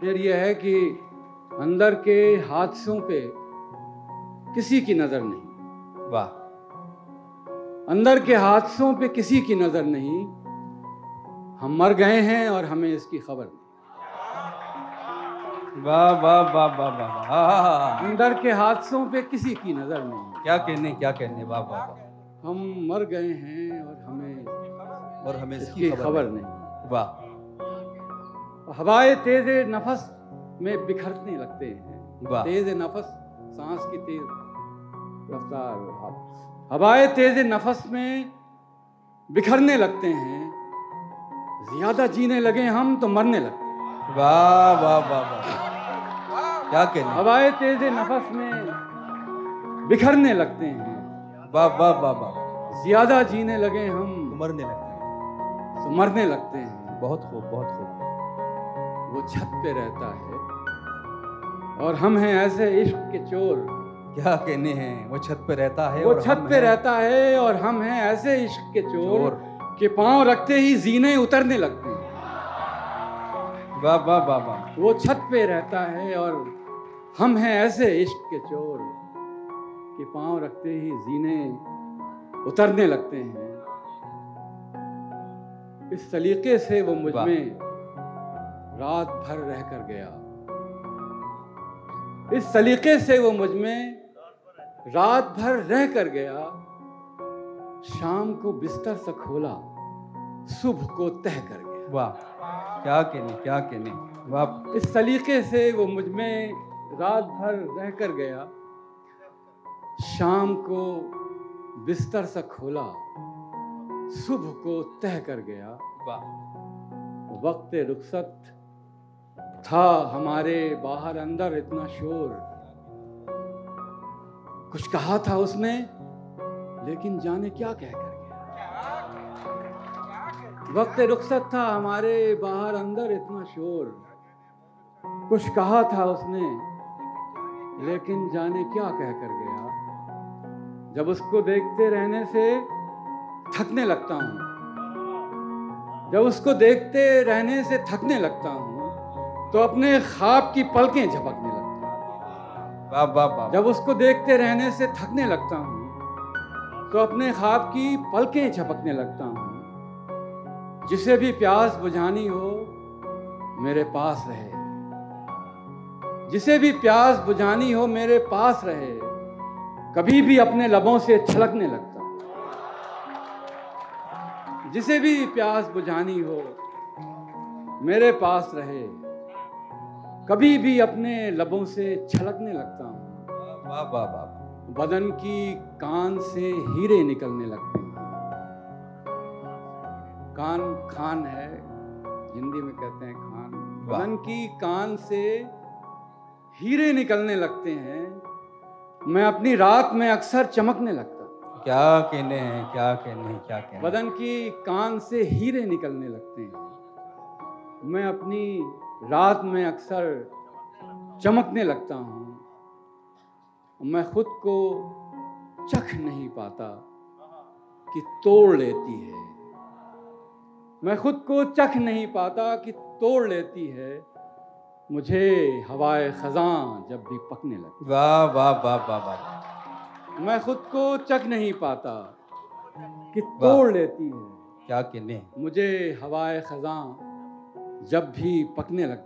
फिर यह है कि अंदर के हादसों पे किसी की नज़र नहीं। वाह। अंदर के हादसों पे किसी की नज़र नहीं। हम मर गए हैं और हमें इसकी खबर नहीं। वाह वाह वाह वाह वाह वाह। अंदर के हादसों पे किसी की नज़र नहीं। क्या कहने क्या कहने? वाह वाह हम मर गए हैं और हमें और हमें इसकी खबर नहीं। वाह। हवाएँ तेज नफस में बिखरने लगते हैं। तेज नफस सांस की तेज रफ्तार हव- हवाएँ तेज नफस में बिखरने लगते हैं। ज़्यादा जीने लगे हम तो मरने लगते हैं। वाह वाह वाह वाह। क्या कहने हवाएँ तेज नफस में बिखरने लगते हैं। वाह वाह वाह वाह ज़्यादा जीने लगे हम मरने लगते हैं। तो मरने लगते हैं। बहुत खूब बहुत खूब। वो छत पे रहता है। और हम हैं ऐसे इश्क के चोर। क्या कहने हैं? वो छत पे रहता है वो छत पे रहता है और हम हैं ऐसे इश्क के चोर चोर। के पाँव रखते ही जीने उतरने लगते हैं। वाह वाह वाह वाह। वो छत पे रहता है और हम हैं ऐसे इश्क के चोर कि पाँव रखते ही जीने उतरने लगते हैं। इस सलीके से वो मुझमें रात भर रह कर गया। इस सलीके से वो मुझमें रात भर रह कर गया। शाम को बिस्तर से खोला सुबह को तह कर गया। वाह क्या कहने क्या कहने। वाह। इस सलीके से वो मुझमें रात भर रह कर गया। शाम को बिस्तर से खोला सुबह को तह कर गया। वाह। वक्त रुखसत था हमारे बाहर अंदर इतना शोर। कुछ कहा था उसने, लेकिन जाने क्या कह कर गया। वक्त रुखसत था हमारे बाहर अंदर इतना शोर। कुछ कहा था उसने, लेकिन जाने क्या कह कर गया। जब उसको देखते रहने से थकने लगता हूँ। जब उसको देखते रहने से थकने लगता हूँ। तो अपने ख्वाब की पलकें झपकने लगता हूँ। जब उसको देखते रहने से थकने लगता हूँ तो अपने ख्वाब की पलकें झपकने लगता हूँ। जिसे भी प्यास बुझानी हो मेरे पास रहे। जिसे भी प्यास बुझानी हो मेरे पास रहे। कभी भी अपने लबों से छलकने लगता जिसे भी प्यास बुझानी हो मेरे पास रहे। कभी भी अपने लबों से छलकने लगता हूँ। वाह वाह वाह बदन की कान से हीरे निकलने लगते हैं। कान खान है हिंदी में कहते हैं खान। बदन की कान से हीरे निकलने लगते हैं। मैं अपनी रात में अक्सर चमकने लगता क्या कहने हैं क्या कहने हैं क्या कहने बदन की कान से हीरे निकलने लगते हैं। मैं अपनी रात में अक्सर चमकने लगता हूँ। मैं खुद को चख नहीं पाता कि तोड़ लेती है। मैं खुद को चख नहीं पाता कि तोड़ लेती है। मुझे हवाए खजां जब भी पकने लगती वाह वाह वाह वाह वाह। मैं खुद को चख नहीं पाता कि तोड़ लेती है। क्या कहने मुझे हवाए खजां जब भी पकने लगती